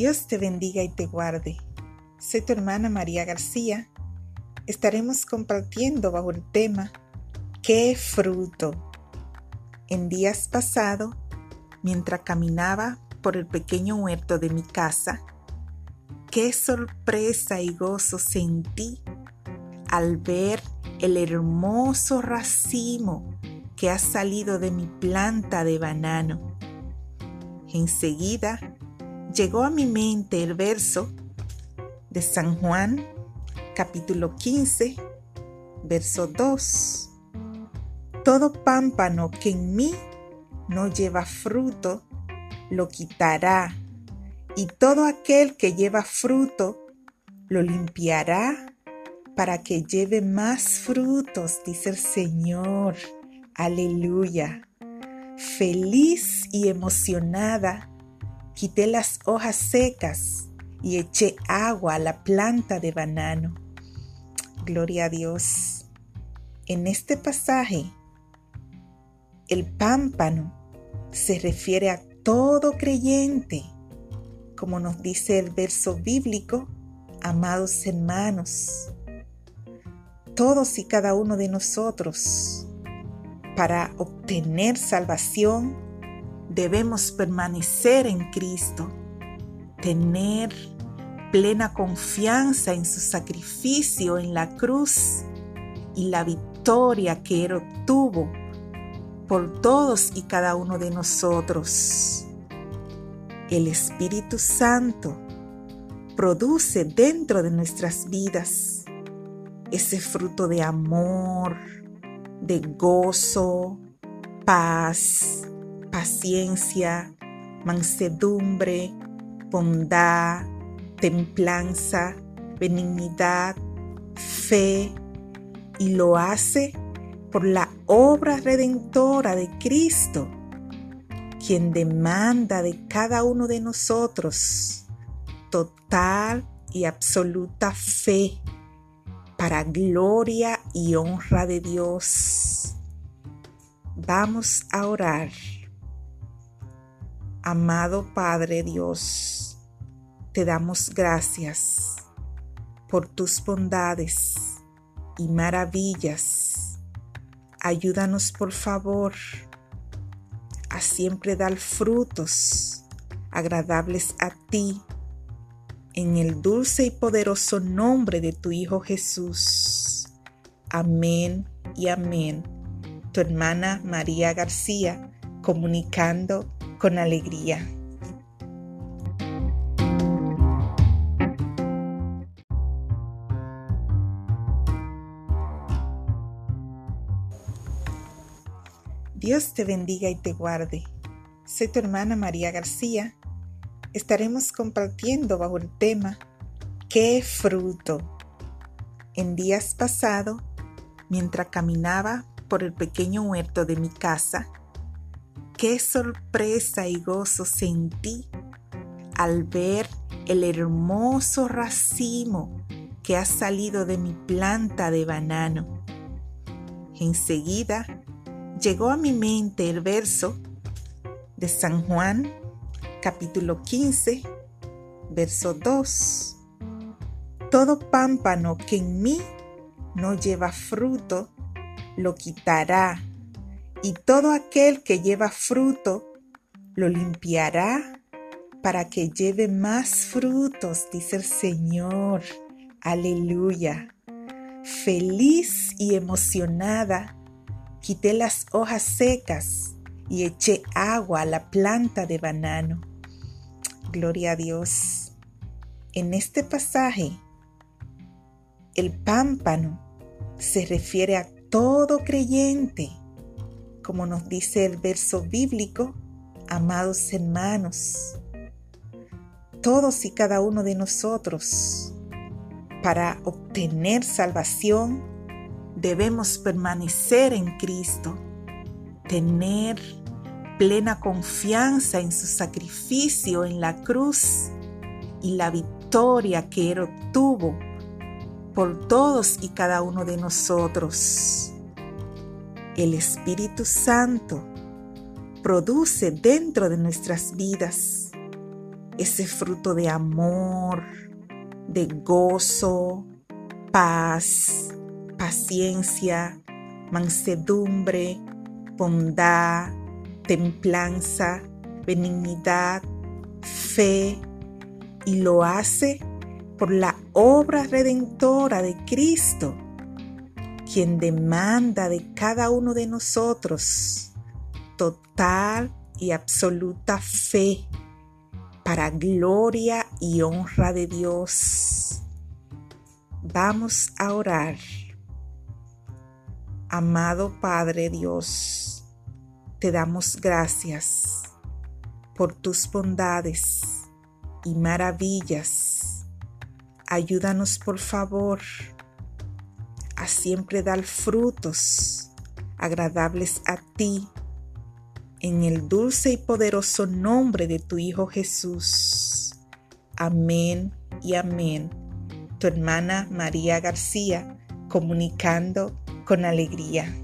Dios te bendiga y te guarde. Soy tu hermana María García. Estaremos compartiendo bajo el tema ¿Qué fruto? En días pasados, mientras caminaba por el pequeño huerto de mi casa, qué sorpresa y gozo sentí al ver el hermoso racimo que ha salido de mi planta de banano. Enseguida llegó a mi mente el verso de San Juan, capítulo 15, verso 2. Todo pámpano que en mí no lleva fruto, lo quitará, y todo aquel que lleva fruto, lo limpiará para que lleve más frutos, dice el Señor. Aleluya. Feliz y emocionada Quité las hojas secas y eché agua a la planta de banano. Gloria a Dios. En este pasaje, el pámpano se refiere a todo creyente, como nos dice el verso bíblico, amados hermanos. Todos y cada uno de nosotros, para obtener salvación, debemos permanecer en Cristo, tener plena confianza en su sacrificio en la cruz y la victoria que Él obtuvo por todos y cada uno de nosotros. El Espíritu Santo produce dentro de nuestras vidas ese fruto de amor, de gozo, paz, paciencia, mansedumbre, bondad, templanza, benignidad, fe, y lo hace por la obra redentora de Cristo, quien demanda de cada uno de nosotros total y absoluta fe para gloria y honra de Dios. Vamos a orar. Amado Padre Dios, te damos gracias por tus bondades y maravillas. Ayúdanos por favor a siempre dar frutos agradables a ti en el dulce y poderoso nombre de tu Hijo Jesús. Amén y amén. Tu hermana María García comunicando con alegría. Dios te bendiga y te guarde. Soy tu hermana María García. Estaremos compartiendo bajo el tema ¿Qué fruto? En días pasados, mientras caminaba por el pequeño huerto de mi casa, qué sorpresa y gozo sentí al ver el hermoso racimo que ha salido de mi planta de banano. Enseguida llegó a mi mente el verso de San Juan, capítulo 15, verso 2. Todo pámpano que en mí no lleva fruto, lo quitará y todo aquel que lleva fruto lo limpiará para que lleve más frutos, dice el Señor. Aleluya. Feliz y emocionada, quité las hojas secas y eché agua a la planta de banano. Gloria a Dios. En este pasaje, el pámpano se refiere a todo creyente como nos dice el verso bíblico, amados hermanos, todos y cada uno de nosotros, para obtener salvación, debemos permanecer en Cristo, tener plena confianza en su sacrificio en la cruz y la victoria que Él obtuvo por todos y cada uno de nosotros el Espíritu Santo produce dentro de nuestras vidas ese fruto de amor, de gozo, paz, paciencia, mansedumbre, bondad, templanza, benignidad, fe, y lo hace por la obra redentora de Cristo, quien demanda de cada uno de nosotros total y absoluta fe para gloria y honra de Dios. Vamos a orar. Amado Padre Dios, te damos gracias por tus bondades y maravillas. Ayúdanos por favor a siempre dar frutos agradables a ti en el dulce y poderoso nombre de tu Hijo Jesús. Amén y amén. Tu hermana María García, comunicando con alegría.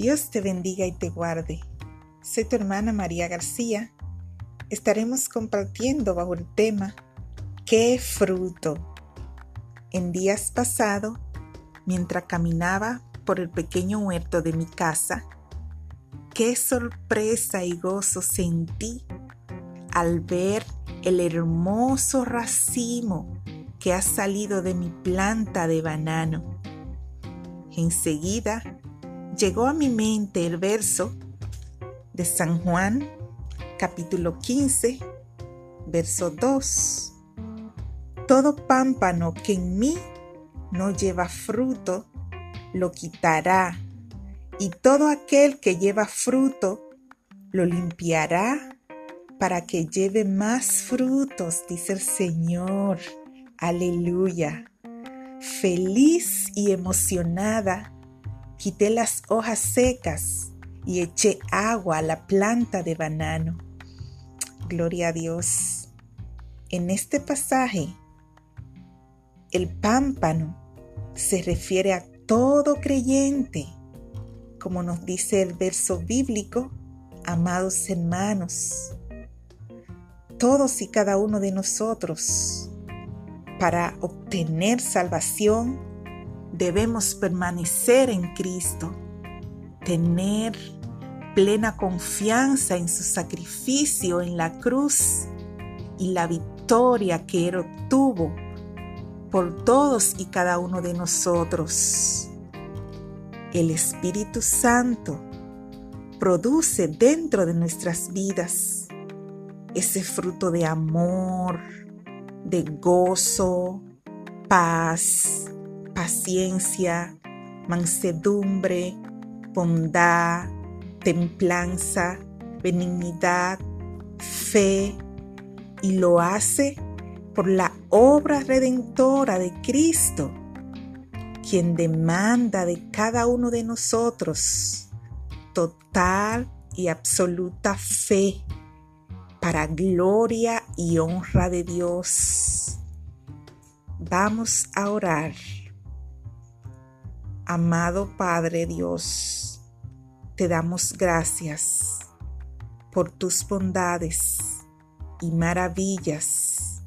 Dios te bendiga y te guarde. Soy tu hermana María García estaremos compartiendo bajo el tema ¿Qué fruto? En días pasados, mientras caminaba por el pequeño huerto de mi casa, qué sorpresa y gozo sentí al ver el hermoso racimo que ha salido de mi planta de banano. Enseguida llegó a mi mente el verso de San Juan capítulo 15, verso 2. Todo pámpano que en mí no lleva fruto, lo quitará, y todo aquel que lleva fruto, lo limpiará para que lleve más frutos, dice el Señor. Aleluya. Feliz y emocionada, quité las hojas secas y eché agua a la planta de banano Gloria a Dios. En este pasaje, el pámpano se refiere a todo creyente, como nos dice el verso bíblico, amados hermanos, todos y cada uno de nosotros, para obtener salvación, debemos permanecer en Cristo, tener plena confianza en su sacrificio en la cruz y la victoria que Él obtuvo por todos y cada uno de nosotros. El Espíritu Santo produce dentro de nuestras vidas ese fruto de amor, de gozo, paz, paciencia, mansedumbre, bondad, templanza, benignidad, fe, y lo hace por la obra redentora de Cristo, quien demanda de cada uno de nosotros total y absoluta fe para gloria y honra de Dios. Vamos a orar. Amado Padre Dios, te damos gracias por tus bondades y maravillas.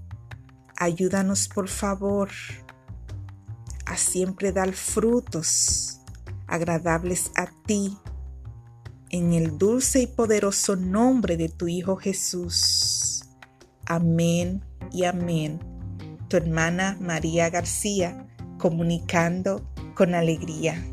Ayúdanos por favor a siempre dar frutos agradables a ti en el dulce y poderoso nombre de tu Hijo Jesús. Amén y amén. Tu hermana María García, comunicando con alegría.